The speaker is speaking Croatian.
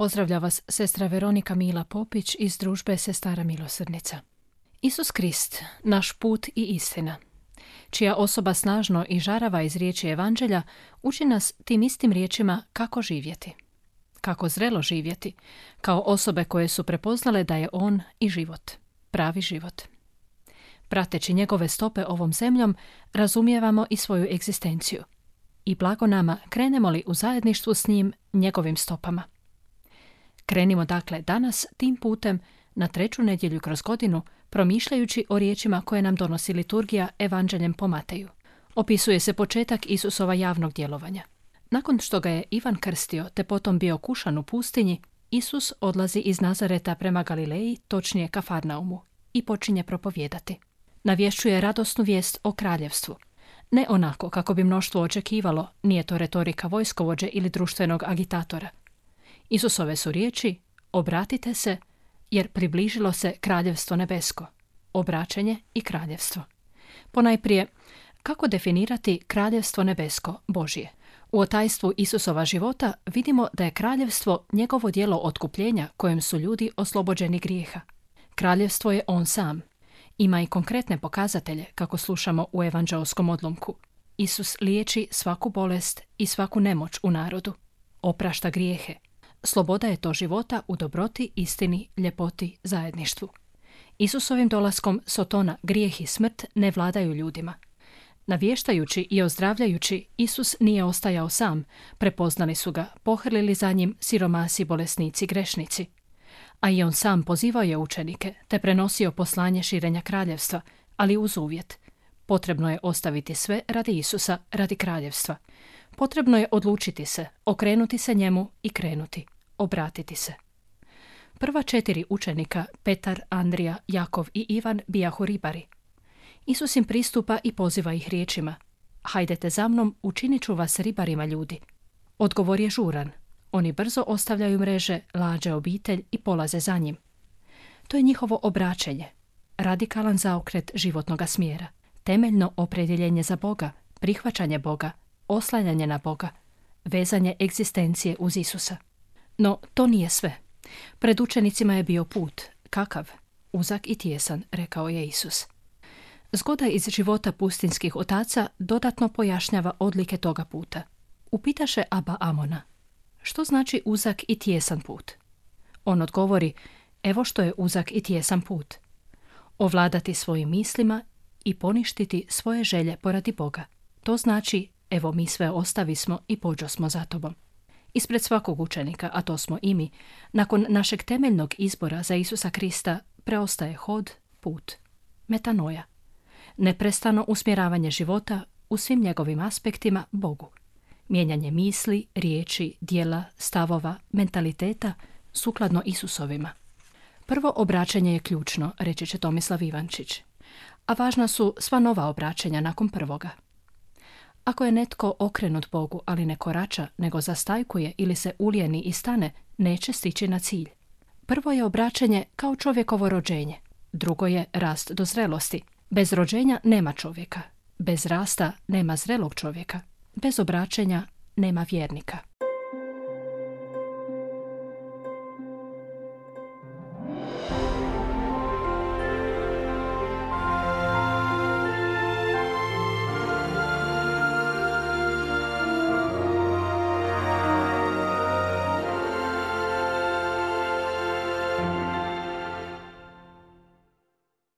Pozdravlja vas sestra Veronika Mila Popić iz družbe Sestara Milosrdnica. Isus Krist, naš put i istina, čija osoba snažno i žarava iz riječi Evanđelja, uči nas tim istim riječima kako živjeti. Kako zrelo živjeti, kao osobe koje su prepoznale da je On i život, pravi život. Prateći njegove stope ovom zemljom, razumijevamo i svoju egzistenciju. I blago nama krenemo li u zajedništvu s njim njegovim stopama. Krenimo dakle danas tim putem na treću nedjelju kroz godinu, promišljajući o riječima koje nam donosi liturgija Evanđeljem po Mateju. Opisuje se početak Isusova javnog djelovanja. Nakon što ga je Ivan krstio te potom bio kušan u pustinji, Isus odlazi iz Nazareta prema Galileji, točnije Kafarnaumu, i počinje propovjedati. Navješćuje radosnu vijest o kraljevstvu. Ne onako kako bi mnoštvo očekivalo, nije to retorika vojskovođe ili društvenog agitatora. Isusove su riječi, obratite se, jer približilo se kraljevstvo nebesko, obraćenje i kraljevstvo. Ponajprije, kako definirati kraljevstvo nebesko, Božje? U otajstvu Isusova života vidimo da je kraljevstvo njegovo dijelo otkupljenja kojem su ljudi oslobođeni grijeha. Kraljevstvo je on sam. Ima i konkretne pokazatelje, kako slušamo u evanđelskom odlomku. Isus liječi svaku bolest i svaku nemoć u narodu. Oprašta grijehe, Sloboda je to života u dobroti, istini, ljepoti, zajedništvu. Isusovim dolaskom Sotona, grijeh i smrt ne vladaju ljudima. Navještajući i ozdravljajući, Isus nije ostajao sam, prepoznali su ga, pohrlili za njim siromasi, bolesnici, grešnici. A i on sam pozivao je učenike, te prenosio poslanje širenja kraljevstva, ali uz uvjet. Potrebno je ostaviti sve radi Isusa, radi kraljevstva – Potrebno je odlučiti se, okrenuti se njemu i krenuti, obratiti se. Prva četiri učenika, Petar, Andrija, Jakov i Ivan, bijahu ribari. Isus im pristupa i poziva ih riječima. Hajdete za mnom, učinit ću vas ribarima ljudi. Odgovor je žuran. Oni brzo ostavljaju mreže, lađe obitelj i polaze za njim. To je njihovo obraćenje, radikalan zaokret životnoga smjera, temeljno opredjeljenje za Boga, prihvaćanje Boga, oslanjanje na Boga, vezanje egzistencije uz Isusa. No, to nije sve. Pred učenicima je bio put. Kakav? Uzak i tjesan, rekao je Isus. Zgoda iz života pustinskih otaca dodatno pojašnjava odlike toga puta. Upitaše Aba Amona, što znači uzak i tjesan put? On odgovori, evo što je uzak i tjesan put. Ovladati svojim mislima i poništiti svoje želje poradi Boga. To znači Evo mi sve ostavismo i pođo smo za tobom. Ispred svakog učenika, a to smo i mi, nakon našeg temeljnog izbora za Isusa Krista preostaje hod, put, metanoja. Neprestano usmjeravanje života u svim njegovim aspektima Bogu. Mijenjanje misli, riječi, dijela, stavova, mentaliteta sukladno Isusovima. Prvo obraćanje je ključno, reći će Tomislav Ivančić, a važna su sva nova obraćanja nakon prvoga. Ako je netko okrenut Bogu, ali ne korača, nego zastajkuje ili se ulijeni i stane, neće stići na cilj. Prvo je obraćanje kao čovjekovo rođenje. Drugo je rast do zrelosti. Bez rođenja nema čovjeka. Bez rasta nema zrelog čovjeka. Bez obraćenja nema vjernika.